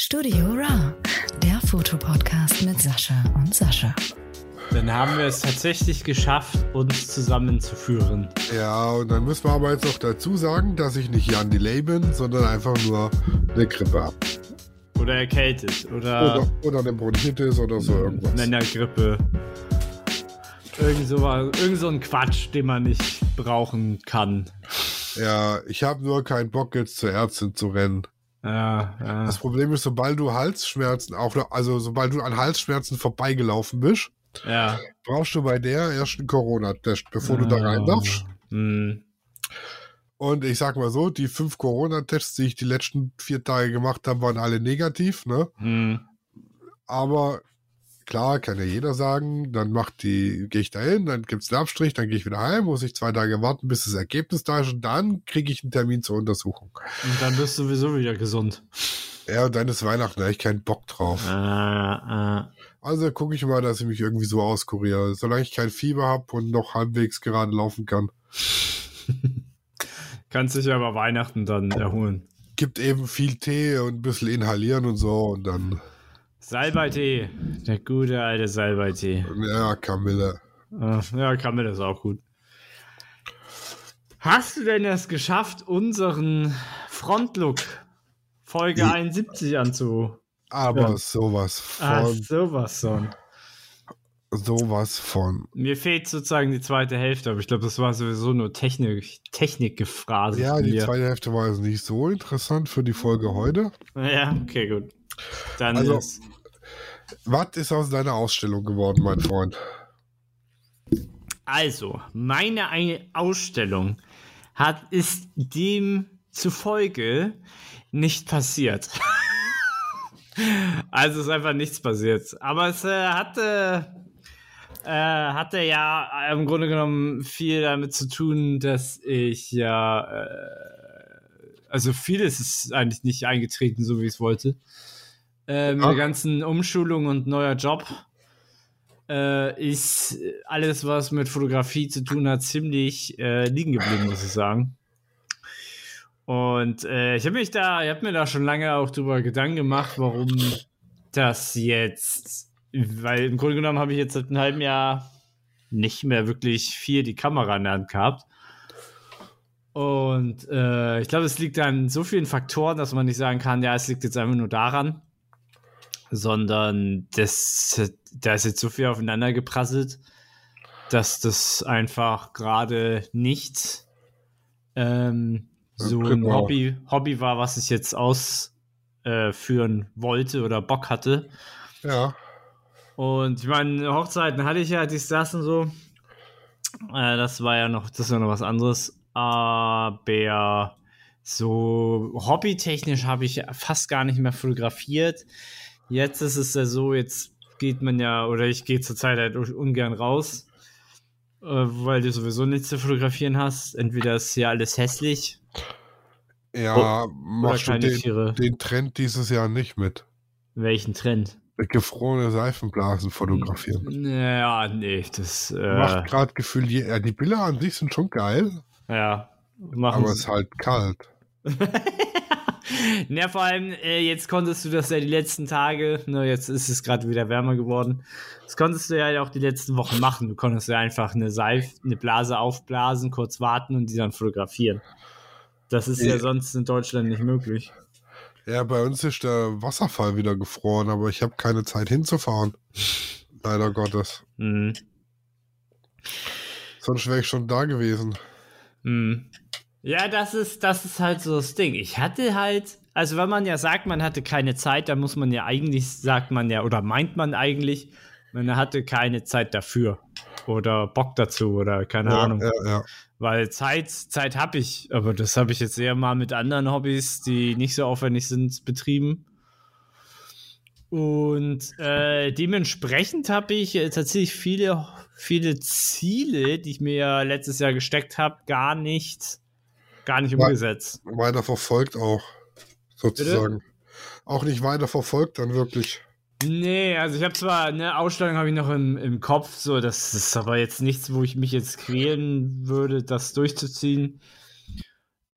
Studio Raw, der Fotopodcast mit Sascha und Sascha. Dann haben wir es tatsächlich geschafft, uns zusammenzuführen. Ja, und dann müssen wir aber jetzt noch dazu sagen, dass ich nicht Jan Delay bin, sondern einfach nur eine Grippe habe. Oder erkältet. Oder, Oder, oder eine Bronchitis oder so irgendwas. Männergrippe. Irgend so, irgend so ein Quatsch, den man nicht brauchen kann. Ja, ich habe nur keinen Bock jetzt zur Ärztin zu rennen. Ja, ja. Das Problem ist, sobald du Halsschmerzen, auch also sobald du an Halsschmerzen vorbeigelaufen bist, ja. brauchst du bei der erst einen Corona-Test, bevor du da rein darfst. Hm. Und ich sag mal so, die fünf Corona-Tests, die ich die letzten vier Tage gemacht habe, waren alle negativ, ne? Hm. Aber klar, kann ja jeder sagen, dann macht die, gehe ich da hin, dann gibt's einen Abstrich, dann gehe ich wieder heim, muss ich zwei Tage warten, bis das Ergebnis da ist und dann kriege ich einen Termin zur Untersuchung. Und dann bist du sowieso wieder gesund. Ja, und dann ist Weihnachten, da hab ich keinen Bock drauf. Äh, äh. Also gucke ich mal, dass ich mich irgendwie so auskuriere. Solange ich kein Fieber habe und noch halbwegs gerade laufen kann. Kannst dich aber Weihnachten dann erholen. Gibt eben viel Tee und ein bisschen inhalieren und so und dann, Salbeitee. Der gute alte Salbeitee. ja, Kamille. Ja, Kamille ist auch gut. Hast du denn es geschafft, unseren Frontlook Folge Ja. 71 anzu? Aber Ja. sowas Ah, von, sowas von. sowas von. Mir fehlt sozusagen die zweite Hälfte, aber ich glaube, das war sowieso nur Technik, Technikgephrase. Ja, die mir. zweite Hälfte war jetzt nicht so interessant für die Folge heute. Ja, okay, gut. Dann Also- ist. Was ist aus deiner Ausstellung geworden, mein Freund? Also, meine eine Ausstellung hat, ist dem zufolge nicht passiert. also ist einfach nichts passiert. Aber es äh, hatte, äh, hatte ja im Grunde genommen viel damit zu tun, dass ich ja, äh, also vieles ist eigentlich nicht eingetreten, so wie ich es wollte. Äh, mit der ganzen Umschulung und neuer Job äh, ist alles, was mit Fotografie zu tun hat, ziemlich äh, liegen geblieben, muss ich sagen. Und äh, ich habe mich da, ich habe mir da schon lange auch drüber Gedanken gemacht, warum das jetzt, weil im Grunde genommen habe ich jetzt seit einem halben Jahr nicht mehr wirklich viel die Kamera in der Hand gehabt. Und äh, ich glaube, es liegt an so vielen Faktoren, dass man nicht sagen kann, ja, es liegt jetzt einfach nur daran, sondern das, da ist jetzt so viel aufeinander geprasselt, dass das einfach gerade nicht ähm, so ein Genau. Hobby, Hobby war, was ich jetzt ausführen wollte oder Bock hatte. Ja, Und ich meine, Hochzeiten hatte ich ja, dies, das und so. Äh, das war ja noch, das war noch was anderes. Aber so hobbytechnisch habe ich fast gar nicht mehr fotografiert. Jetzt ist es ja so, jetzt geht man ja, oder ich gehe zurzeit halt ungern raus, äh, weil du sowieso nichts zu fotografieren hast. Entweder ist hier alles hässlich ja, oder machst du den, den Trend dieses Jahr nicht mit. Welchen Trend? Gefrorene Seifenblasen fotografieren. Ja, nee, das, äh, Macht gerade Gefühl, ja, die Bilder an sich sind schon geil, ja, aber es ist halt kalt. Na, vor allem, äh, jetzt konntest du das ja die letzten Tage, ne, jetzt ist es gerade wieder wärmer geworden. Das konntest du ja auch die letzten Wochen machen. Du konntest ja einfach eine Seif, eine Blase aufblasen, kurz warten und die dann fotografieren. Das ist ja Ja. sonst in Deutschland nicht möglich. Ja, bei uns ist der Wasserfall wieder gefroren, aber ich habe keine Zeit hinzufahren. Leider Gottes. Mhm. Sonst wäre ich schon da gewesen. Mhm. Ja, das ist, das ist halt so das Ding. Ich hatte halt, also wenn man ja sagt, man hatte keine Zeit, dann muss man ja eigentlich, sagt man ja, oder meint man eigentlich, man hatte keine Zeit dafür. Oder Bock dazu oder keine Ja, Ahnung. ja, ja. Weil Zeit, Zeit habe ich, aber das habe ich jetzt eher mal mit anderen Hobbys, die nicht so aufwendig sind, betrieben. Und äh, dementsprechend habe ich äh, tatsächlich viele, viele Ziele, die ich mir letztes Jahr gesteckt habe, gar nicht, gar nicht umgesetzt. Weiter verfolgt auch, sozusagen. Auch nicht weiter verfolgt, dann wirklich. Nee, also ich habe zwar eine Ausstellung habe ich noch im, im Kopf, so das ist aber jetzt nichts, wo ich mich jetzt quälen würde, das durchzuziehen.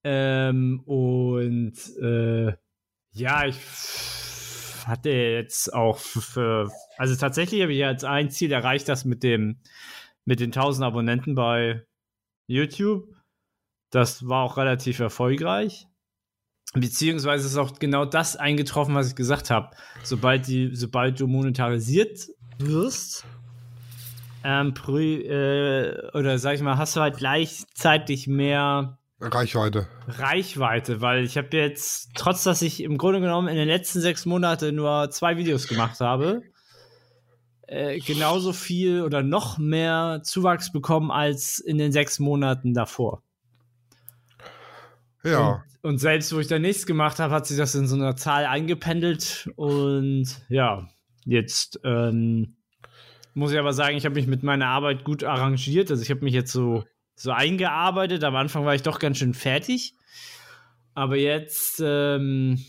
Ähm, und äh, ja, ich hatte jetzt auch für, also tatsächlich habe ich jetzt ein Ziel erreicht, das mit dem, mit den 1000 Abonnenten bei YouTube. Das war auch relativ erfolgreich. Beziehungsweise ist auch genau das eingetroffen, was ich gesagt habe. Sobald, die, sobald du monetarisiert wirst, ähm, äh, oder sag ich mal, hast du halt gleichzeitig mehr Reichweite. Reichweite, weil ich habe jetzt, trotz dass ich im Grunde genommen in den letzten sechs Monaten nur zwei Videos gemacht habe, äh, genauso viel oder noch mehr Zuwachs bekommen als in den sechs Monaten davor. Ja. Und, und selbst wo ich da nichts gemacht habe, hat sich das in so einer Zahl eingependelt. Und ja, jetzt ähm, muss ich aber sagen, ich habe mich mit meiner Arbeit gut arrangiert. Also ich habe mich jetzt so, so eingearbeitet. Am Anfang war ich doch ganz schön fertig. Aber jetzt, ähm,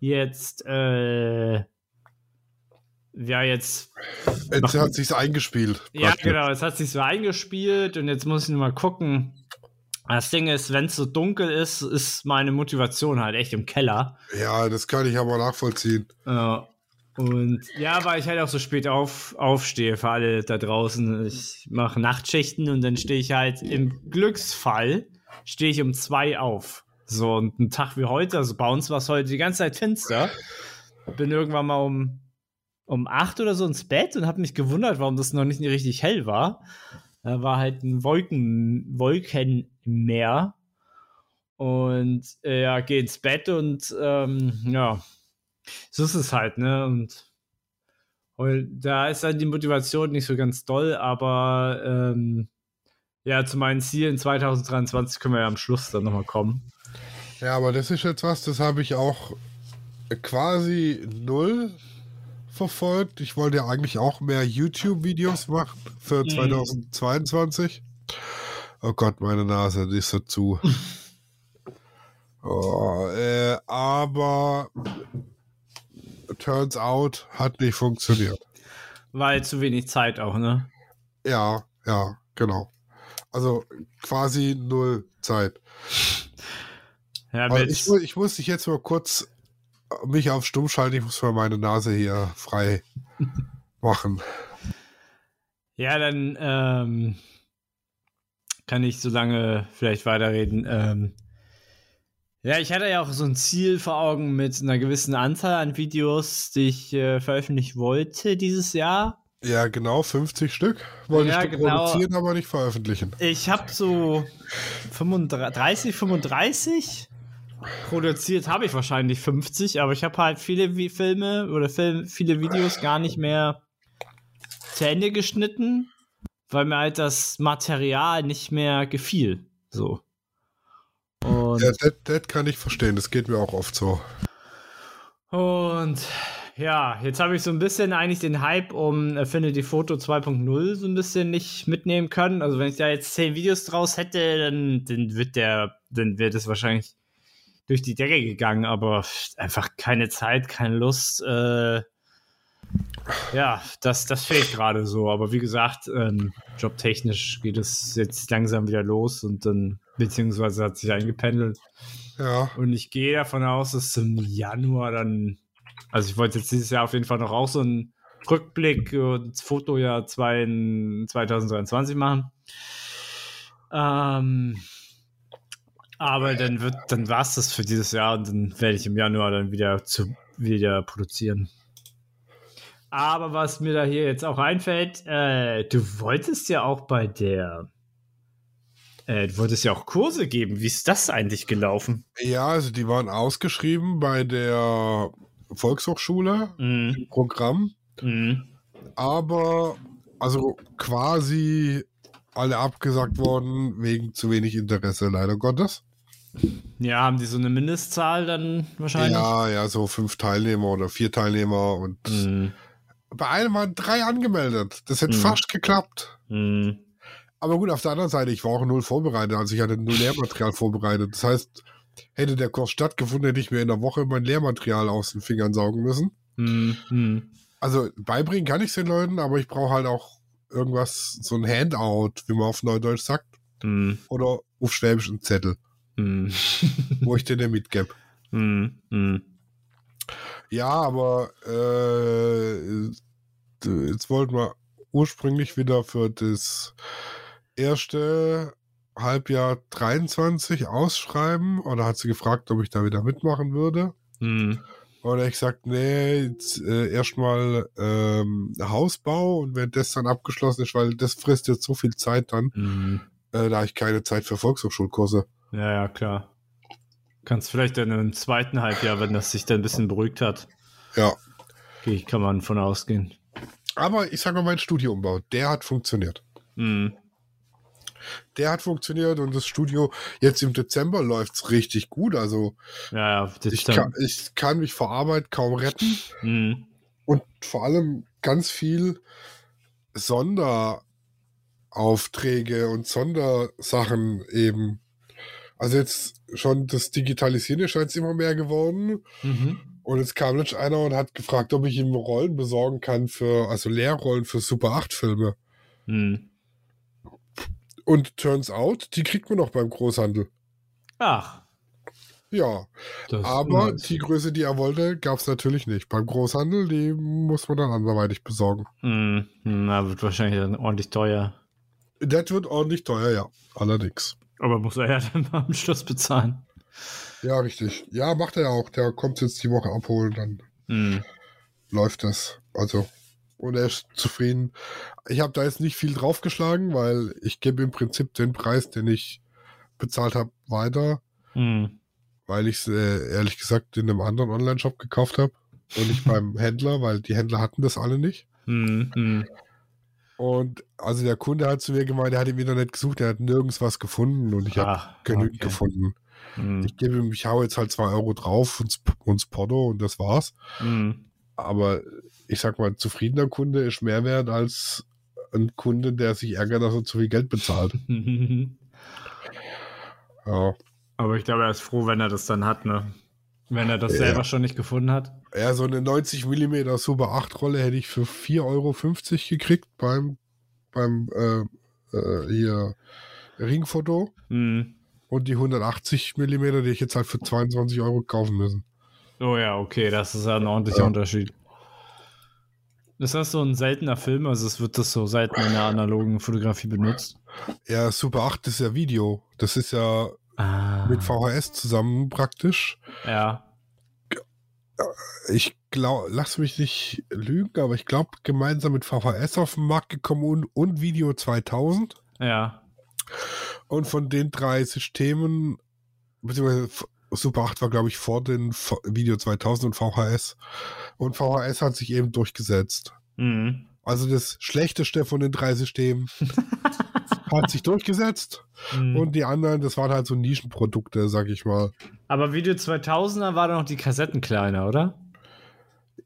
jetzt, äh, ja, jetzt. Jetzt hat sich's eingespielt. Ja, genau, jetzt hat sich so eingespielt und jetzt muss ich nur mal gucken, das Ding ist, wenn es so dunkel ist, ist meine Motivation halt echt im Keller. Ja, das kann ich aber nachvollziehen. Ja. Und ja, weil ich halt auch so spät auf, aufstehe für alle da draußen. Ich mache Nachtschichten und dann stehe ich halt im Glücksfall, stehe ich um zwei auf. So, und ein Tag wie heute, also bei uns war es heute die ganze Zeit finster. Bin irgendwann mal um, um acht oder so ins Bett und habe mich gewundert, warum das noch nicht richtig hell war. Da war halt ein Wolken, Wolkenmeer. Und äh, ja, geh ins Bett und ähm, ja, so ist es halt, ne? Und, und da ist dann die Motivation nicht so ganz doll, aber ähm, ja, zu meinen Zielen 2023 können wir ja am Schluss dann nochmal kommen. Ja, aber das ist jetzt was, das habe ich auch quasi null verfolgt. Ich wollte ja eigentlich auch mehr YouTube-Videos machen für mhm. 2022. Oh Gott, meine Nase, die ist so zu. oh, äh, aber turns out hat nicht funktioniert. Weil zu wenig Zeit auch, ne? Ja, ja, genau. Also quasi null Zeit. Ja, ich, ich muss dich jetzt mal kurz mich auf Stumm schalten, ich muss mal meine Nase hier frei machen. Ja, dann ähm, kann ich so lange vielleicht weiterreden. Ähm, ja, ich hatte ja auch so ein Ziel vor Augen mit einer gewissen Anzahl an Videos, die ich äh, veröffentlichen wollte dieses Jahr. Ja, genau, 50 Stück wollte ja, ich genau. produzieren, aber nicht veröffentlichen. Ich habe so 35, 35 Produziert habe ich wahrscheinlich 50, aber ich habe halt viele Filme oder Film, viele Videos gar nicht mehr zu Ende geschnitten, weil mir halt das Material nicht mehr gefiel. So. Und ja, das, das kann ich verstehen, das geht mir auch oft so. Und ja, jetzt habe ich so ein bisschen eigentlich den Hype um Affinity Photo 2.0 so ein bisschen nicht mitnehmen können. Also wenn ich da jetzt 10 Videos draus hätte, dann, dann wird der, dann wird es wahrscheinlich durch die Decke gegangen, aber einfach keine Zeit, keine Lust. Äh, ja, das, das fehlt gerade so. Aber wie gesagt, ähm, jobtechnisch geht es jetzt langsam wieder los und dann, beziehungsweise hat sich eingependelt. Ja. Und ich gehe davon aus, dass im Januar dann, also ich wollte jetzt dieses Jahr auf jeden Fall noch auch so einen Rückblick ins Fotojahr 2023 machen. Ähm, aber dann wird, dann war es das für dieses Jahr und dann werde ich im Januar dann wieder zu wieder produzieren. Aber was mir da hier jetzt auch einfällt, äh, du wolltest ja auch bei der, äh, du wolltest ja auch Kurse geben. Wie ist das eigentlich gelaufen? Ja, also die waren ausgeschrieben bei der Volkshochschule mhm. im Programm. Mhm. Aber also quasi alle abgesagt worden wegen zu wenig Interesse, leider Gottes. Ja, haben die so eine Mindestzahl dann wahrscheinlich? Ja, ja, so fünf Teilnehmer oder vier Teilnehmer und mhm. bei einem waren drei angemeldet. Das hätte mhm. fast geklappt. Mhm. Aber gut, auf der anderen Seite, ich war auch null vorbereitet, also ich hatte null Lehrmaterial vorbereitet. Das heißt, hätte der Kurs stattgefunden, hätte ich mir in der Woche mein Lehrmaterial aus den Fingern saugen müssen. Mhm. Also beibringen kann ich es den Leuten, aber ich brauche halt auch irgendwas, so ein Handout, wie man auf Neudeutsch sagt. Mhm. Oder auf Schwäbisch ein Zettel. Mhm. wo ich dir den mitgebe. Mhm. Mhm. Ja, aber äh, jetzt wollten wir ursprünglich wieder für das erste Halbjahr 23 ausschreiben oder hat sie gefragt, ob ich da wieder mitmachen würde. Mhm. Und ich gesagt, nee, jetzt, äh, erstmal ähm, Hausbau und wenn das dann abgeschlossen ist, weil das frisst jetzt so viel Zeit dann, mhm. äh, da habe ich keine Zeit für Volkshochschulkurse. Ja, ja, klar. Kannst vielleicht dann im zweiten Halbjahr, wenn das sich dann ein bisschen beruhigt hat. Ja. Okay, kann man von ausgehen. Aber ich sage mal, mein Studioumbau, der hat funktioniert. Mhm. Der hat funktioniert und das Studio jetzt im Dezember läuft es richtig gut. Also ja, ich, kann, ich kann mich vor Arbeit kaum retten. Mhm. Und vor allem ganz viel Sonderaufträge und Sondersachen eben. Also jetzt schon das Digitalisieren scheint es immer mehr geworden. Mhm. Und jetzt kam jetzt einer und hat gefragt, ob ich ihm Rollen besorgen kann für, also Lehrrollen für Super 8 Filme. Mhm. Und turns out, die kriegt man noch beim Großhandel. Ach. Ja. Aber die Größe, die er wollte, gab es natürlich nicht. Beim Großhandel, die muss man dann anderweitig besorgen. Hm, na, wird wahrscheinlich dann ordentlich teuer. Das wird ordentlich teuer, ja. Allerdings. Aber muss er ja dann am Schluss bezahlen. Ja, richtig. Ja, macht er ja auch. Der kommt jetzt die Woche abholen, dann hm. läuft das. Also, und er ist zufrieden. Ich habe da jetzt nicht viel draufgeschlagen, weil ich gebe im Prinzip den Preis, den ich bezahlt habe, weiter. Mhm. Weil ich es äh, ehrlich gesagt in einem anderen Online-Shop gekauft habe und nicht beim Händler, weil die Händler hatten das alle nicht. Mhm. Und also der Kunde hat zu mir gemeint, er hat im Internet gesucht, er hat nirgends was gefunden und ich habe genügend okay. gefunden. Mhm. Ich gebe ihm, ich hau jetzt halt zwei Euro drauf und, und Porto und das war's. Mhm. Aber ich sag mal, ein zufriedener Kunde ist mehr wert als ein Kunde, der sich ärgert, dass er zu viel Geld bezahlt. ja. Aber ich glaube, er ist froh, wenn er das dann hat, ne? Wenn er das ja. selber schon nicht gefunden hat. Ja, so eine 90 mm Super 8 Rolle hätte ich für 4,50 Euro gekriegt beim, beim äh, äh, hier Ringfoto. Mhm. Und die 180 mm, die ich jetzt halt für 22 Euro kaufen müssen. Oh ja, okay, das ist ein ordentlicher ja. Unterschied. Ist das so ein seltener Film? Also es wird das so selten in der analogen Fotografie benutzt? Ja, Super 8 ist ja Video. Das ist ja ah. mit VHS zusammen praktisch. Ja. Ich glaube, lass mich nicht lügen, aber ich glaube, gemeinsam mit VHS auf den Markt gekommen und, und Video 2000. Ja. Und von den drei Systemen, beziehungsweise Super 8 war, glaube ich, vor den Video 2000 und VHS. Und VHS hat sich eben durchgesetzt. Mhm. Also das Schlechteste von den drei Systemen hat sich durchgesetzt. Mhm. Und die anderen, das waren halt so Nischenprodukte, sag ich mal. Aber Video 2000er war noch die Kassetten kleiner, oder?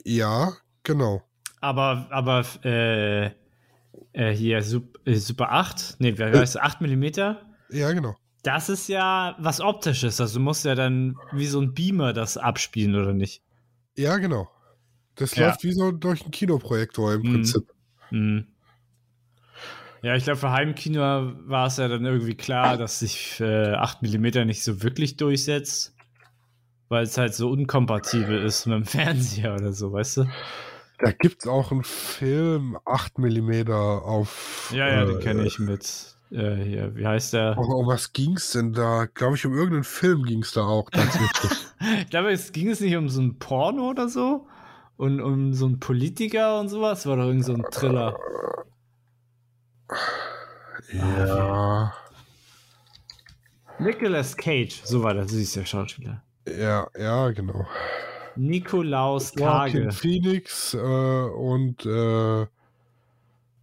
Ja, genau. Aber, aber, äh, äh hier äh, Super 8, nee, wer heißt äh, 8 mm? Ja, genau. Das ist ja was Optisches. Also du musst ja dann wie so ein Beamer das abspielen, oder nicht? Ja, genau. Das ja. läuft wie so durch einen Kinoprojektor im mhm. Prinzip. Mhm. Ja, ich glaube, für Heimkino war es ja dann irgendwie klar, dass sich äh, 8 mm nicht so wirklich durchsetzt, weil es halt so unkompatibel ist mit dem Fernseher oder so, weißt du? Da gibt es auch einen Film 8 mm auf. Ja, ja, äh, den kenne ich mit äh, hier, wie heißt der? Oh, um was ging's denn da? Glaube ich, um irgendeinen Film ging es da auch tatsächlich. ich glaube, es ging es nicht um so ein Porno oder so? Und um so einen Politiker und sowas? War doch irgend so ein Thriller. Ja. Nicolas Cage, so war das, ist der Schauspieler. Ja, ja, genau. Nikolaus Kage. Phoenix äh, und äh,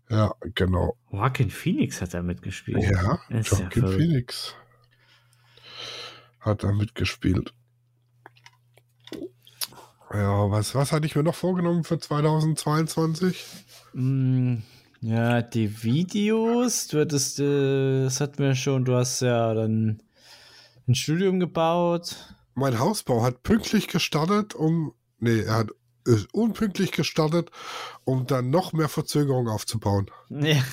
ja, genau. Joaquin Phoenix hat da mitgespielt. Ja, Joaquin ja Phoenix hat da mitgespielt. Ja, was, was hatte ich mir noch vorgenommen für 2022? Mm, ja, die Videos, du hattest, äh, das hatten wir schon, du hast ja dann ein Studium gebaut. Mein Hausbau hat pünktlich gestartet, um, nee, er hat ist unpünktlich gestartet, um dann noch mehr Verzögerung aufzubauen. Ja.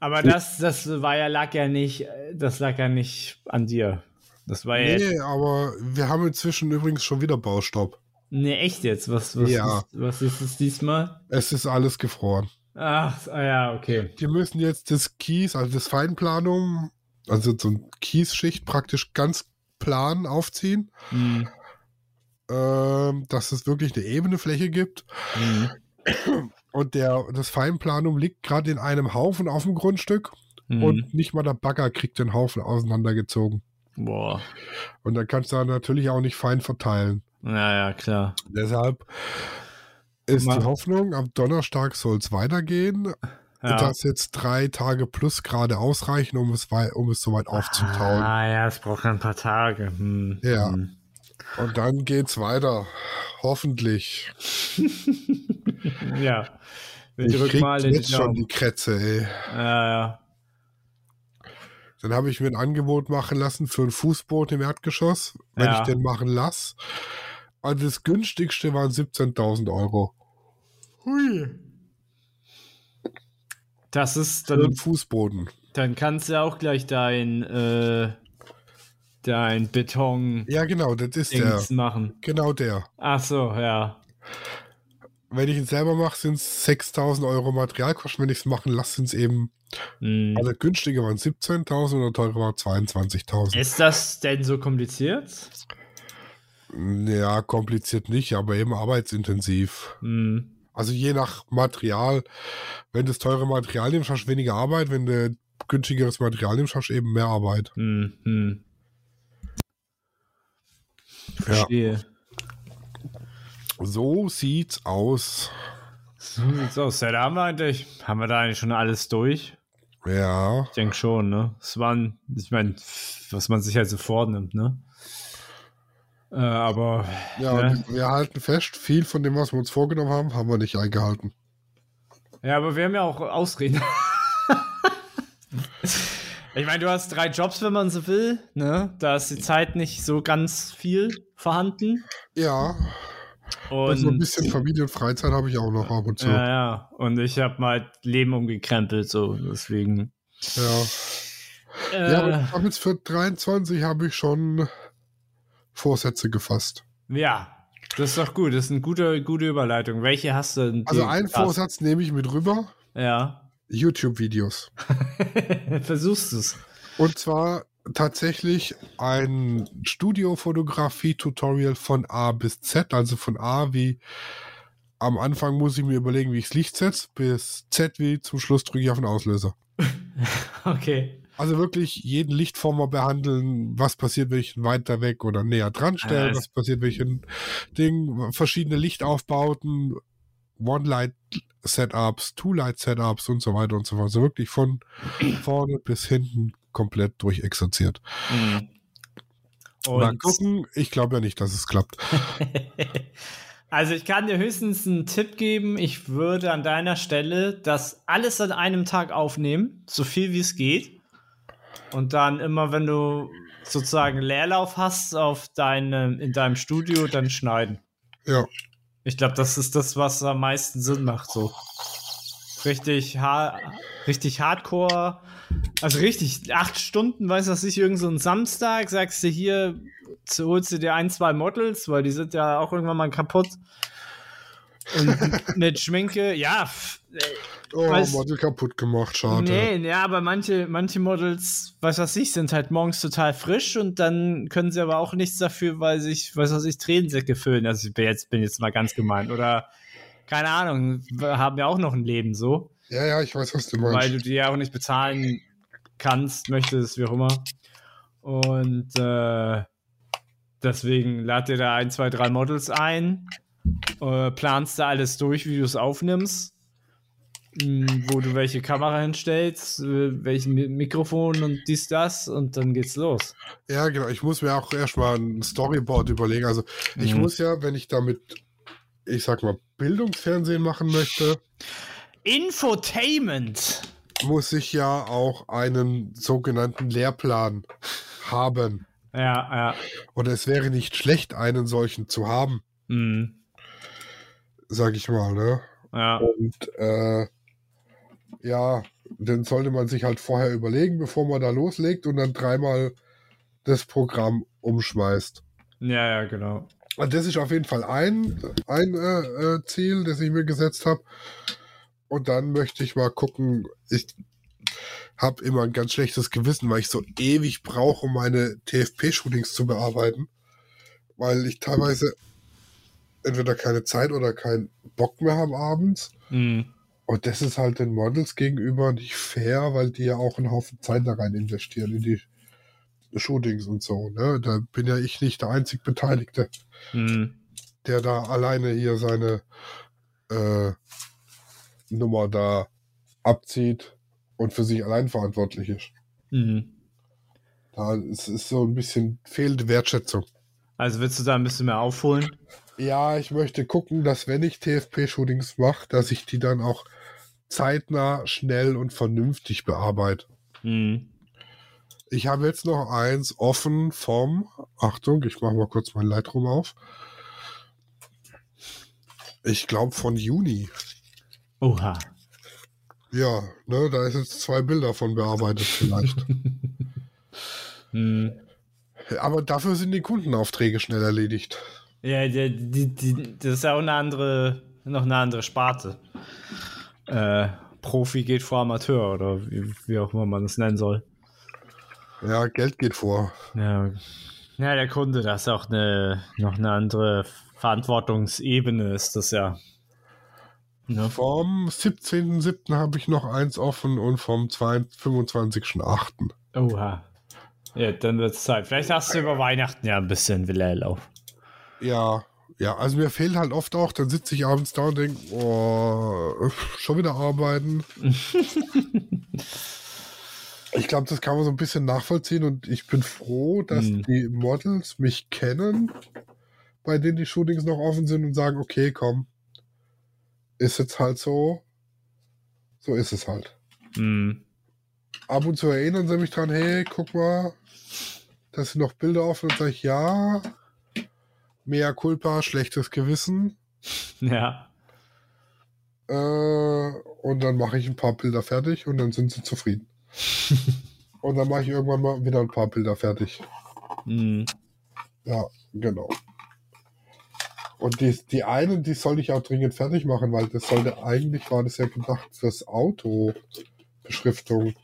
Aber das, das war ja, lag ja nicht, das lag ja nicht an dir. Das war ja. Nee, aber wir haben inzwischen übrigens schon wieder Baustopp. Nee, echt jetzt? Was, was, Ja. ist, was ist es diesmal? Es ist alles gefroren. Ach, ah ja, okay. Die müssen jetzt das Kies, also das Feinplanum, also so ein Kiesschicht praktisch ganz plan aufziehen, Hm. ähm, dass es wirklich eine ebene Fläche gibt. Hm. Und der, das Feinplanum liegt gerade in einem Haufen auf dem Grundstück Hm. und nicht mal der Bagger kriegt den Haufen auseinandergezogen. Boah. Und dann kannst du da natürlich auch nicht fein verteilen. Ja, ja, klar. Deshalb ist die Hoffnung, am Donnerstag soll es weitergehen, Ja. dass jetzt drei Tage plus gerade ausreichen, um es, um es soweit aufzutauen. Ah ja, es braucht ein paar Tage. Hm. Ja. Hm. Und dann geht's weiter. Hoffentlich. Ja. Wir Ich krieg mal jetzt schon die Krätze, ey. Ja, ja. Dann habe ich mir ein Angebot machen lassen für ein Fußboot im Erdgeschoss, wenn Ja. ich den machen lasse. Und das günstigste waren 17.000 Euro. Hui. Das ist, Für dann, einen Fußboden. dann kannst du auch gleich dein, äh, dein Beton Ja, genau, das ist der. Dings machen. Genau der. Ach so, ja. Wenn ich ihn selber mache, sind es 6.000 Euro Materialkosten. Wenn ich es machen lasse, sind es eben, Hm. also günstige waren 17.000 und teurer war 22.000. Ist das denn so kompliziert? Ja, kompliziert nicht, aber eben arbeitsintensiv. Hm. Also je nach Material. Wenn du das teure Material nimmst, hast du weniger Arbeit. Wenn du günstigeres Material nimmst, hast du eben mehr Arbeit. Hm. Hm. Verstehe. So sieht's aus. So sieht's aus. Ja, da haben wir eigentlich, haben wir da eigentlich schon alles durch? Ja. Ich denke schon, ne? Es waren, ich meine, was man sich halt so vornimmt, ne? Äh, aber Ja, Ja. und wir halten fest, viel von dem, was wir uns vorgenommen haben, haben wir nicht eingehalten. Ja, aber wir haben ja auch Ausreden. ich meine, du hast drei Jobs, wenn man so will. Ne? Da ist die Zeit nicht so ganz viel vorhanden. Ja, Und also ein bisschen Familie und Freizeit habe ich auch noch ab und zu. ja, ja. Und ich habe mal Leben umgekrempelt, so deswegen. Ja. Äh, Ja, aber ich habe jetzt für 23 habe ich schon Vorsätze gefasst. ja, das ist doch gut. Das ist eine gute, gute Überleitung. Welche hast du denn? Also einen gefasst? Vorsatz nehme ich mit rüber. Ja. YouTube-Videos. Versuchst es. Und zwar tatsächlich ein Studiofotografie-Tutorial von A bis Z, also von A wie am Anfang muss ich mir überlegen, wie ich das Licht setze, bis Z wie zum Schluss drücke ich auf den Auslöser. Okay. Also wirklich jeden Lichtformer behandeln, was passiert, wenn ich ihn weiter weg oder näher dran stelle, was passiert, wenn ich ein Ding, verschiedene Lichtaufbauten, One-Light-Setups, Two-Light-Setups und so weiter und so fort. Also wirklich von vorne bis hinten komplett durchexerziert. Mhm. Mal gucken, ich glaube ja nicht, dass es klappt. Also ich kann dir höchstens einen Tipp geben. Ich würde an deiner Stelle das alles an einem Tag aufnehmen, so viel wie es geht. Und dann immer, wenn du sozusagen Leerlauf hast auf deinem, in deinem Studio, dann schneiden. Ja, Ich glaube, das ist das, was am meisten Sinn macht. So richtig, ha richtig Hardcore. Also richtig, acht Stunden, weiß was ich, irgend so ein Samstag, sagst du hier, zu- holst du dir ein, zwei Models, weil die sind ja auch irgendwann mal kaputt. Und mit Schminke, ja, äh, oh, Weiß- Model kaputt gemacht, schade. nee, ja, aber manche, manche Models, weiß was ich, sind halt morgens total frisch und dann können sie aber auch nichts dafür, weil sich, weiß was ich, Tränensäcke füllen. Also ich bin jetzt, bin jetzt mal ganz gemein. Oder, keine Ahnung, wir haben ja auch noch ein Leben so. Ja, ja, ich weiß, was du weil meinst. du die ja auch nicht bezahlen kannst, möchtest, wie auch immer. Und äh, deswegen lad dir da ein, zwei, drei Models ein, äh, planst da alles durch, wie du es aufnimmst, mh, wo du welche Kamera hinstellst, äh, welchen Mi Mikrofon und dies, das und dann geht's los. Ja, genau. Ich muss mir auch erstmal ein Storyboard überlegen. Also, ich Mhm. muss ja, wenn ich damit, ich sag mal, Bildungsfernsehen machen möchte, Infotainment! muss ich ja auch einen sogenannten Lehrplan haben. Ja, ja. Und es wäre nicht schlecht, einen solchen zu haben, Mhm. Sag ich mal, ne? Ja. Und äh, ja, den sollte man sich halt vorher überlegen, bevor man da loslegt und dann dreimal das Programm umschmeißt. ja, ja, genau. das ist auf jeden Fall ein, ein äh, äh, Ziel, das ich mir gesetzt habe. Und dann möchte ich mal gucken, ich habe immer ein ganz schlechtes Gewissen, weil ich so ewig brauche, um meine TFP-Shootings zu bearbeiten. Weil ich teilweise entweder keine Zeit oder keinen Bock mehr habe abends. Mhm. Und das ist halt den Models gegenüber nicht fair, weil die ja auch einen Haufen Zeit da rein investieren in die Shootings und so. Ne? Da bin ja ich nicht der einzig Beteiligte, mhm. der da alleine hier seine äh, Nummer da abzieht und für sich allein verantwortlich ist. Mhm. Da ist, ist so ein bisschen fehlende Wertschätzung. Also willst du da ein bisschen mehr aufholen? Ja, ich möchte gucken, dass wenn ich TFP-Shootings mache, dass ich die dann auch zeitnah, schnell und vernünftig bearbeite. Mhm. Ich habe jetzt noch eins offen vom, Achtung, ich mache mal kurz mein Lightroom auf. Ich glaube von Juni. Oha. Ja, ne, da ist jetzt zwei Bilder von bearbeitet vielleicht. hm. Aber dafür sind die Kundenaufträge schnell erledigt. Ja, die, die, die, das ist ja auch eine andere, noch eine andere Sparte. Äh, Profi geht vor Amateur oder wie, wie auch immer man es nennen soll. Ja, Geld geht vor. Ja, ja der Kunde, das ist auch eine, noch eine andere Verantwortungsebene, ist das ja. Ja. Vom 17.07. habe ich noch eins offen und vom 25.08. Oha. Ja, dann wird es Zeit. Vielleicht hast du über Weihnachten ja ein bisschen Willerlauf. Ja, ja, also mir fehlt halt oft auch, dann sitze ich abends da und denke, oh, schon wieder arbeiten. ich glaube, das kann man so ein bisschen nachvollziehen und ich bin froh, dass hm. die Models mich kennen, bei denen die Shootings noch offen sind und sagen, okay, komm, ist jetzt halt so. So ist es halt. Mhm. Ab und zu erinnern sie mich dran, hey, guck mal, da sind noch Bilder offen und sage ich, ja, mehr culpa, schlechtes Gewissen. Ja. Äh, und dann mache ich ein paar Bilder fertig und dann sind sie zufrieden. und dann mache ich irgendwann mal wieder ein paar Bilder fertig. Mhm. Ja, genau. Und die, die eine, die sollte ich auch dringend fertig machen, weil das sollte eigentlich, war das ja gedacht fürs Auto Beschriftung.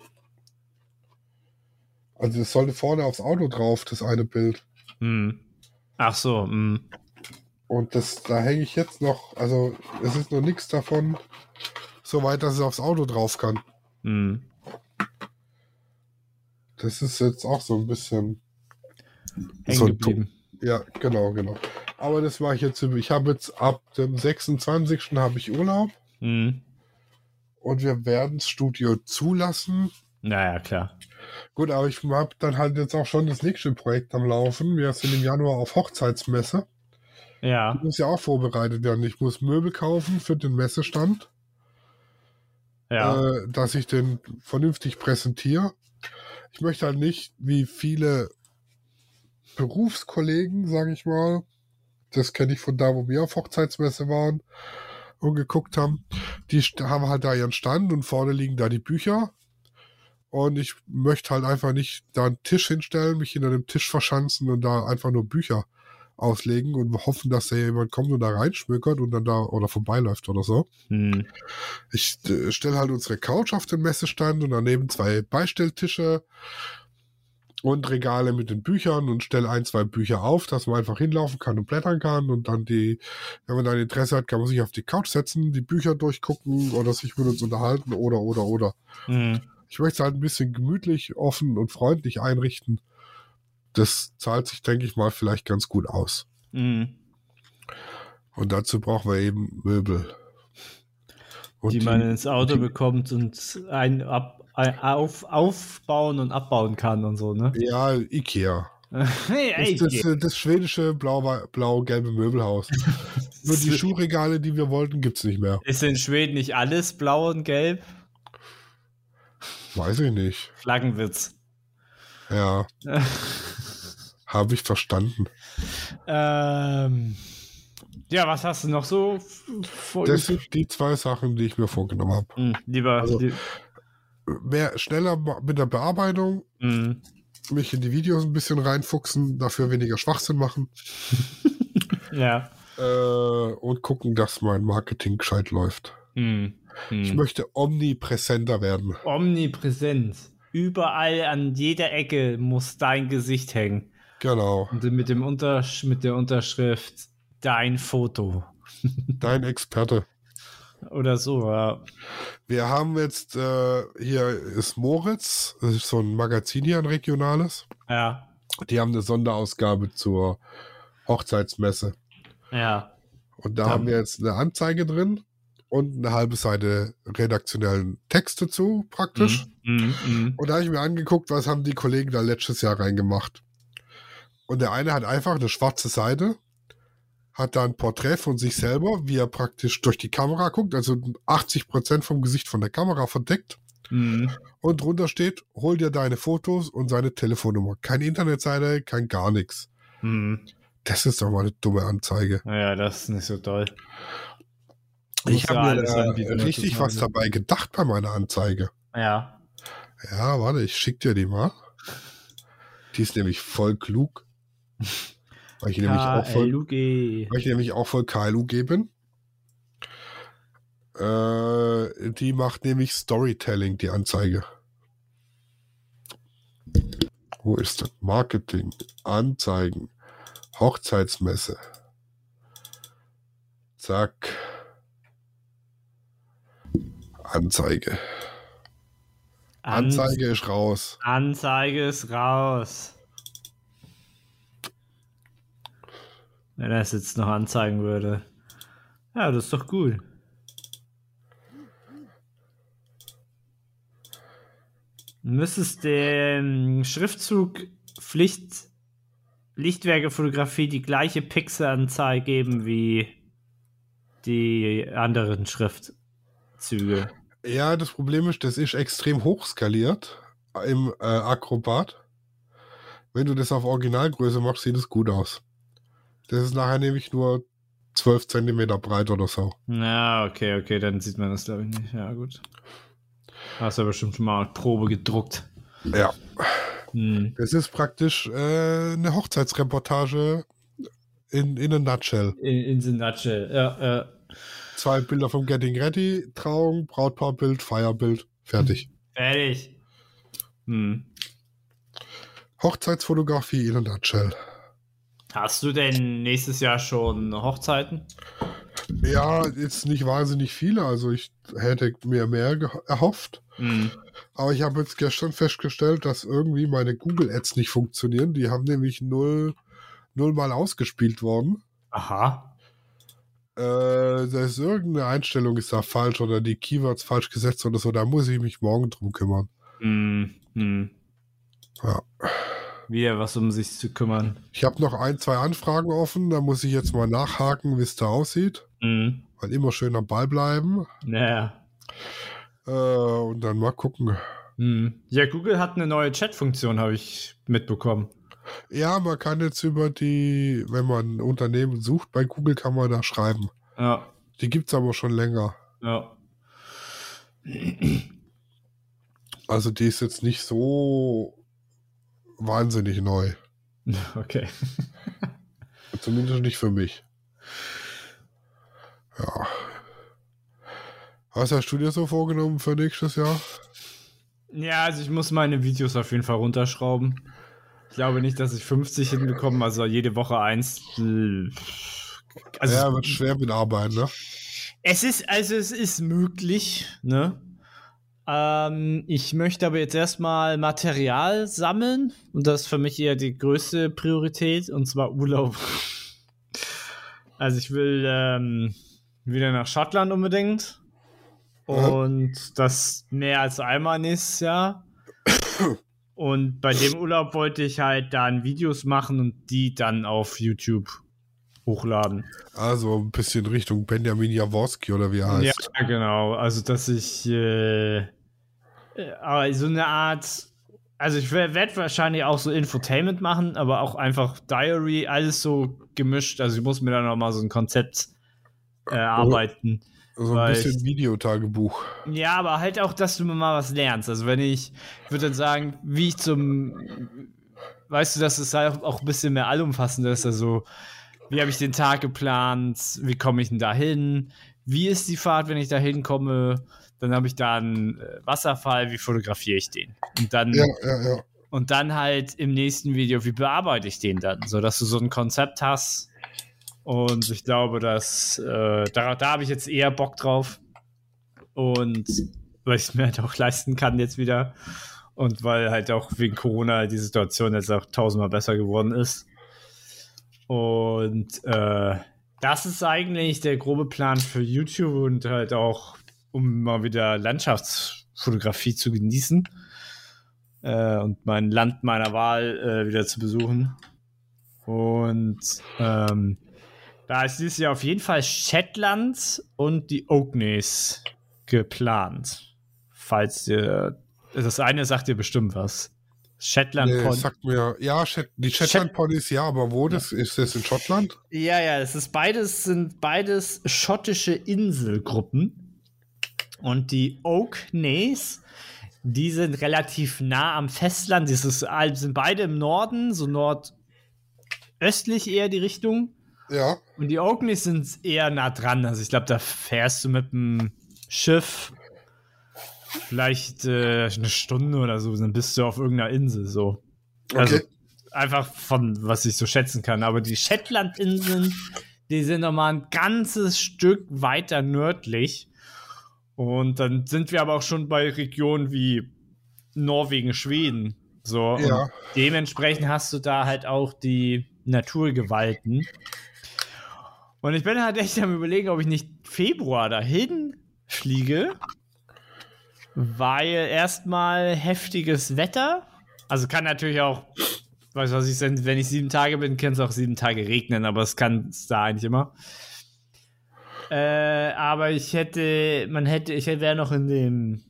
Also das sollte vorne aufs Auto drauf, das eine Bild. Hm. Ach so. Hm. Und das, da hänge ich jetzt noch, also es ist noch nichts davon, so weit, dass es aufs Auto drauf kann. Hm. Das ist jetzt auch so ein bisschen hängen so geblieben. Ja, genau, genau. Aber das war ich jetzt. Ich habe jetzt ab dem 26. habe ich Urlaub. Mhm. Und wir werden das Studio zulassen. Naja, klar. Gut, aber ich habe dann halt jetzt auch schon das nächste Projekt am Laufen. Wir sind im Januar auf Hochzeitsmesse. Ja. Die muss ja auch vorbereitet werden. Ich muss Möbel kaufen für den Messestand. Ja. Äh, dass ich den vernünftig präsentiere. Ich möchte halt nicht, wie viele Berufskollegen, sage ich mal, das kenne ich von da, wo wir auf Hochzeitsmesse waren und geguckt haben. Die haben halt da ihren Stand und vorne liegen da die Bücher. Und ich möchte halt einfach nicht da einen Tisch hinstellen, mich hinter dem Tisch verschanzen und da einfach nur Bücher auslegen und hoffen, dass da jemand kommt und da reinschmökert und dann da oder vorbeiläuft oder so. Hm. Ich äh, stelle halt unsere Couch auf den Messestand und daneben zwei Beistelltische und Regale mit den Büchern und stelle ein, zwei Bücher auf, dass man einfach hinlaufen kann und blättern kann und dann die, wenn man dann Interesse hat, kann man sich auf die Couch setzen, die Bücher durchgucken oder sich mit uns unterhalten oder, oder, oder. Mhm. Ich möchte es halt ein bisschen gemütlich, offen und freundlich einrichten. Das zahlt sich, denke ich mal, vielleicht ganz gut aus. Mhm. Und dazu brauchen wir eben Möbel. Und die man die, ins Auto die, bekommt und ein, ab, auf, aufbauen und abbauen kann und so, ne? Ja, Ikea. hey, das, das, das, schwedische blau-gelbe Blau Möbelhaus. Nur die Schuhregale, die wir wollten, gibt es nicht mehr. Ist in Schweden nicht alles blau und gelb? Weiß ich nicht. Flaggenwitz. Ja. Habe ich verstanden. Ähm, ja, was hast du noch so vor? Das sind die zwei Sachen, die ich mir vorgenommen habe. Mhm, lieber. Also, lieb mehr schneller mit der Bearbeitung, mhm. mich in die Videos ein bisschen reinfuchsen, dafür weniger Schwachsinn machen. Ja. Äh, und gucken, dass mein Marketing gescheit läuft. Hm. Hm. Ich möchte omnipräsenter werden. Omnipräsent. Überall an jeder Ecke muss dein Gesicht hängen. Genau. Und mit, dem Untersch mit der Unterschrift dein Foto. Dein Experte. Oder so, ja. Wir haben jetzt, äh, hier ist Moritz, das ist so ein Magazin hier, ein regionales. Ja. Die haben eine Sonderausgabe zur Hochzeitsmesse. Ja. Und da Ja. haben wir jetzt eine Anzeige drin und eine halbe Seite redaktionellen Text dazu, praktisch. Mhm. Mhm. Und da habe ich mir angeguckt, was haben die Kollegen da letztes Jahr reingemacht. Und der eine hat einfach eine schwarze Seite, hat da ein Porträt von sich selber, wie er praktisch durch die Kamera guckt, also 80% vom Gesicht von der Kamera verdeckt. Mhm. Und drunter steht, hol dir deine Fotos und seine Telefonnummer. Keine Internetseite, kein gar nichts. Mhm. Das ist doch mal eine dumme Anzeige. Ja, das ist nicht so toll. Ich habe mir da richtig was dabei gedacht bei meiner Anzeige. Ja. Ja, warte, ich schick dir die mal. Die ist nämlich voll klug. Weil ich nämlich auch voll, weil ich nämlich auch voll KLUG bin. Äh, die macht nämlich Storytelling, die Anzeige. Wo ist das? Marketing, Anzeigen, Hochzeitsmesse. Zack. Anzeige. Anzeige ist raus. Anzeige ist raus. Wenn er es jetzt noch anzeigen würde. Ja, das ist doch cool. Müsstest dem Schriftzug Pflicht Lichtwerkefotografie die gleiche Pixelanzahl geben wie die anderen Schriftzüge. Ja, das Problem ist, das ist extrem hoch skaliert im äh, Acrobat. Wenn du das auf Originalgröße machst, sieht es gut aus. Das ist nachher nämlich nur 12 Zentimeter breit oder so. Ja, okay, okay, dann sieht man das, glaube ich, nicht. Ja, gut. Hast du ja bestimmt schon mal Probe gedruckt. Ja. Hm. Das ist praktisch äh, eine Hochzeitsreportage in, in a nutshell. In, in the nutshell. Ja, ja. Zwei Bilder vom Getting Ready, Trauung, Brautpaarbild, Feierbild, fertig. Fertig. Hm. Hochzeitsfotografie in a nutshell. Hast du denn nächstes Jahr schon Hochzeiten? Ja, jetzt nicht wahnsinnig viele, also ich hätte mir mehr erhofft. Hm. Aber ich habe jetzt gestern festgestellt, dass irgendwie meine Google Ads nicht funktionieren. Die haben nämlich null, null mal ausgespielt worden. Aha. Äh, da ist irgendeine Einstellung ist da falsch oder die Keywords falsch gesetzt oder so. Da muss ich mich morgen drum kümmern. Hm. Hm. Ja. Wieder was um sich zu kümmern. Ich habe noch ein, zwei Anfragen offen. Da muss ich jetzt mal nachhaken, wie es da aussieht. Hm. Weil immer schön am Ball bleiben. Naja. Äh, und dann mal gucken. Ja, Google hat eine neue Chat-Funktion, habe ich mitbekommen. Ja, man kann jetzt über die, wenn man ein Unternehmen sucht, bei Google kann man da schreiben. Ja. Die gibt es aber schon länger. Ja. Also die ist jetzt nicht so wahnsinnig neu. Okay. Zumindest nicht für mich. Ja. Was hast du dir so vorgenommen für nächstes Jahr? Ja, also ich muss meine Videos auf jeden Fall runterschrauben. Ich glaube nicht, dass ich 50 hinbekomme, also jede Woche eins. Also ja, wird schwer mit Arbeiten, ne? es ist, also es ist möglich, ne? Ähm, ich möchte aber jetzt erstmal Material sammeln und das ist für mich eher die größte Priorität und zwar Urlaub. Also ich will ähm, wieder nach Schottland unbedingt und das mehr als einmal nächstes Jahr. Und bei dem Urlaub wollte ich halt dann Videos machen und die dann auf YouTube hochladen. Also ein bisschen Richtung Benjamin Jaworski oder wie er heißt. Ja, genau. Also, dass ich äh, äh, aber so eine Art, also ich werde wahrscheinlich auch so Infotainment machen, aber auch einfach Diary, alles so gemischt. Also ich muss mir da noch mal so ein Konzept äh, So ein bisschen Videotagebuch. Ja, aber halt auch, dass du mal was lernst. Also wenn ich, ich würde dann sagen, wie ich zum, weißt du, dass es halt auch ein bisschen mehr allumfassend ist. Also wie habe ich den Tag geplant, wie komme ich denn da hin, wie ist die Fahrt, wenn ich da hinkomme, dann habe ich da einen äh, Wasserfall, wie fotografiere ich den? Und dann, ja, ja, ja. Und dann halt im nächsten Video, wie bearbeite ich den dann, sodass du so ein Konzept hast. Und ich glaube, dass äh, da, da habe ich jetzt eher Bock drauf. Und weil ich es mir halt auch leisten kann jetzt wieder. Und weil halt auch wegen Corona die Situation jetzt auch tausendmal besser geworden ist. Und äh, das ist eigentlich der grobe Plan für YouTube und halt auch, um mal wieder Landschaftsfotografie zu genießen äh, und mein Land meiner Wahl äh, wieder zu besuchen. Und ähm, da ist dieses Jahr auf jeden Fall Shetland und die Orkneys geplant. Falls ihr, das eine sagt ihr bestimmt was. Shetland nee, Pony. sagt mir, ja, die Shetland Ponys, ja, aber wo das ist das in Schottland? Ja, ja, es ist beides sind beides schottische Inselgruppen und die Orkneys, die sind relativ nah am Festland. Die sind beide im Norden, so nordöstlich eher die Richtung. Ja. Und die Orkneys sind eher nah dran. Also ich glaube, da fährst du mit dem Schiff vielleicht äh, eine Stunde oder so, dann bist du auf irgendeiner Insel so. Also okay. einfach von was ich so schätzen kann. Aber die Shetlandinseln, die sind nochmal ein ganzes Stück weiter nördlich. Und dann sind wir aber auch schon bei Regionen wie Norwegen, Schweden. So. Ja. dementsprechend hast du da halt auch die Naturgewalten. Und ich bin halt echt am überlegen, ob ich nicht Februar dahin fliege weil erstmal heftiges Wetter. Also kann natürlich auch, weiß was ich, wenn ich sieben Tage bin, kann es auch sieben Tage regnen, aber es kann es da eigentlich immer. Äh, aber ich hätte, man hätte, ich wäre noch in dem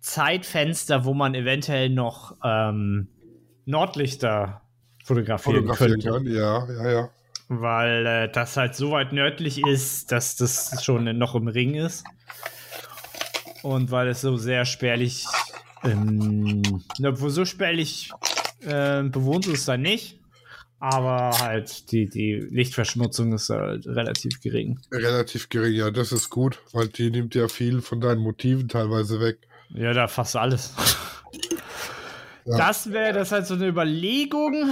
Zeitfenster, wo man eventuell noch ähm, Nordlichter fotografieren, fotografieren könnte. Kann. Ja, ja, ja. Weil äh, das halt so weit nördlich ist, dass das schon noch im Ring ist. Und weil es so sehr spärlich, ähm, obwohl so spärlich äh, bewohnt ist es dann nicht. Aber halt die, die Lichtverschmutzung ist halt relativ gering. Relativ gering, ja, das ist gut, weil die nimmt ja viel von deinen Motiven teilweise weg. Ja, da fast alles. Ja. Das wäre das halt so eine Überlegung.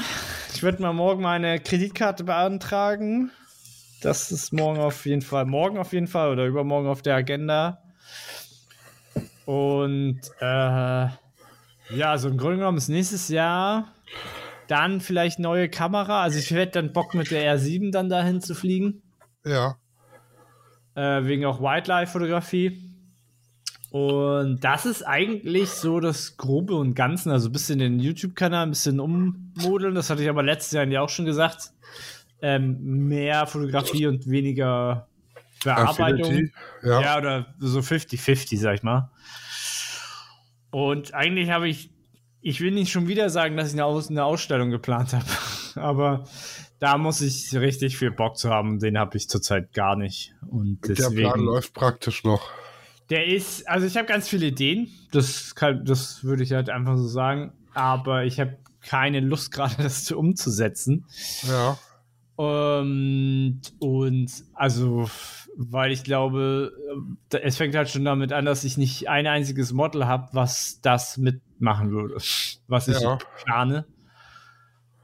Ich würde mal morgen meine Kreditkarte beantragen. Das ist morgen auf jeden Fall, morgen auf jeden Fall oder übermorgen auf der Agenda. Und äh, ja, so im Grunde genommen ist nächstes Jahr dann vielleicht neue Kamera. Also ich werde dann Bock mit der R7 dann dahin zu fliegen. Ja. Äh, wegen auch Wildlife-Fotografie. Und das ist eigentlich so das Grobe und Ganze. Also ein bisschen den YouTube-Kanal ein bisschen ummodeln. Das hatte ich aber letztes Jahr ja auch schon gesagt. Ähm, mehr Fotografie und weniger Bearbeitung. Ja. ja, oder so 50-50, sag ich mal. Und eigentlich habe ich, ich will nicht schon wieder sagen, dass ich eine, Aus eine Ausstellung geplant habe, aber da muss ich richtig viel Bock zu haben. Den habe ich zurzeit gar nicht. Und deswegen, der Plan läuft praktisch noch. Der ist, also ich habe ganz viele Ideen. Das, kann, das würde ich halt einfach so sagen. Aber ich habe keine Lust gerade, das umzusetzen. Ja. Und, und also weil ich glaube, es fängt halt schon damit an, dass ich nicht ein einziges Model habe, was das mitmachen würde, was ich ja. plane.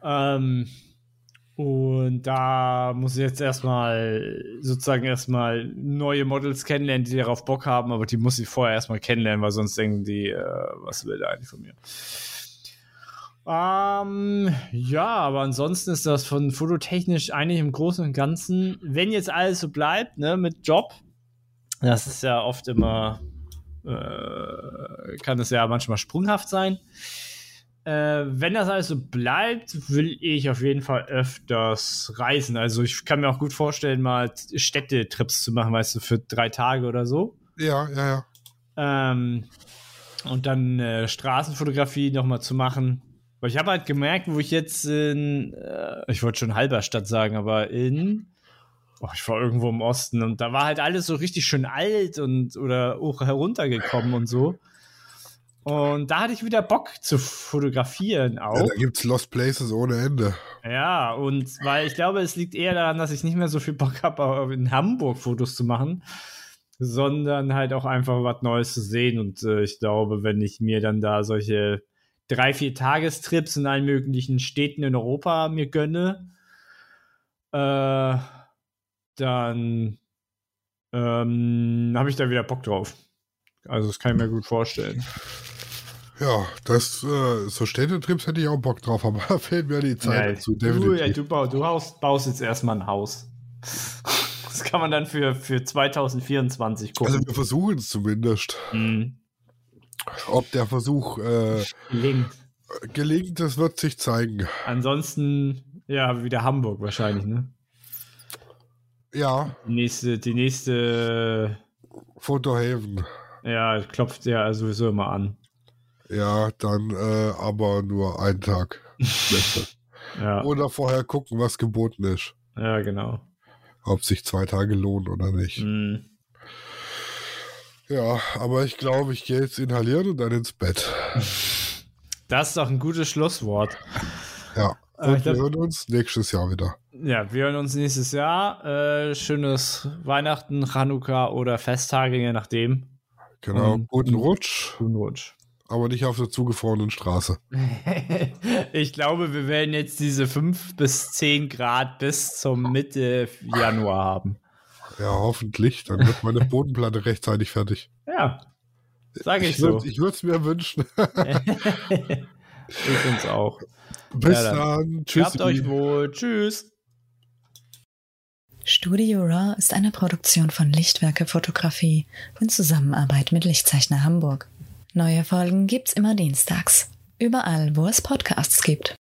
Ähm, und da muss ich jetzt erstmal sozusagen erstmal neue Models kennenlernen, die darauf Bock haben, aber die muss ich vorher erstmal kennenlernen, weil sonst denken die, äh, was will der eigentlich von mir? Ähm, ja, aber ansonsten ist das von fototechnisch eigentlich im Großen und Ganzen, wenn jetzt alles so bleibt, ne, mit Job, das ist ja oft immer, äh, kann es ja manchmal sprunghaft sein. Äh, wenn das alles so bleibt, will ich auf jeden Fall öfters reisen. Also ich kann mir auch gut vorstellen, mal Städtetrips zu machen, weißt du, für drei Tage oder so. Ja, ja, ja. Ähm, und dann äh, Straßenfotografie nochmal zu machen. Weil ich habe halt gemerkt, wo ich jetzt in, äh, ich wollte schon Halberstadt sagen, aber in, oh, ich war irgendwo im Osten und da war halt alles so richtig schön alt und oder auch heruntergekommen und so. Und da hatte ich wieder Bock zu fotografieren auch. Ja, da gibt es Lost Places ohne Ende. Ja, und weil ich glaube, es liegt eher daran, dass ich nicht mehr so viel Bock habe, in Hamburg Fotos zu machen, sondern halt auch einfach was Neues zu sehen. Und äh, ich glaube, wenn ich mir dann da solche drei, vier Tagestrips in allen möglichen Städten in Europa mir gönne, äh, dann ähm, habe ich da wieder Bock drauf. Also das kann ich mir gut vorstellen. Ja, das, äh, so Städtetrips hätte ich auch Bock drauf, aber da fehlt mir die Zeit ja, dazu. Du, ja, du, bau, du baust, baust jetzt erstmal ein Haus. Das kann man dann für, für 2024 gucken. Also wir versuchen es zumindest. Mhm. Ob der Versuch äh, gelingt. gelingt, das wird sich zeigen. Ansonsten, ja, wieder Hamburg wahrscheinlich, ne? Ja. Die nächste, die nächste Fotohaven. Ja, klopft ja sowieso immer an. Ja, dann äh, aber nur einen Tag. ja. Oder vorher gucken, was geboten ist. Ja, genau. Ob sich zwei Tage lohnen oder nicht. Mhm. Ja, aber ich glaube, ich gehe jetzt inhalieren und dann ins Bett. Das ist doch ein gutes Schlusswort. Ja, und glaub, wir hören uns nächstes Jahr wieder. Ja, wir hören uns nächstes Jahr. Äh, schönes Weihnachten, Chanukka oder Festtage, je nachdem. Genau, und guten Rutsch. Guten Rutsch. Aber nicht auf der zugefrorenen Straße. ich glaube, wir werden jetzt diese 5 bis 10 Grad bis zum Mitte Januar haben. Ja, hoffentlich. Dann wird meine Bodenplatte rechtzeitig fertig. Ja, sage ich, ich so. ich würde es mir wünschen. ich uns auch. Bis ja, dann. dann. Tschüss. Habt euch wohl. Tschüss. Studio Raw ist eine Produktion von Lichtwerke Fotografie in Zusammenarbeit mit Lichtzeichner Hamburg. Neue Folgen gibt's immer dienstags. Überall, wo es Podcasts gibt.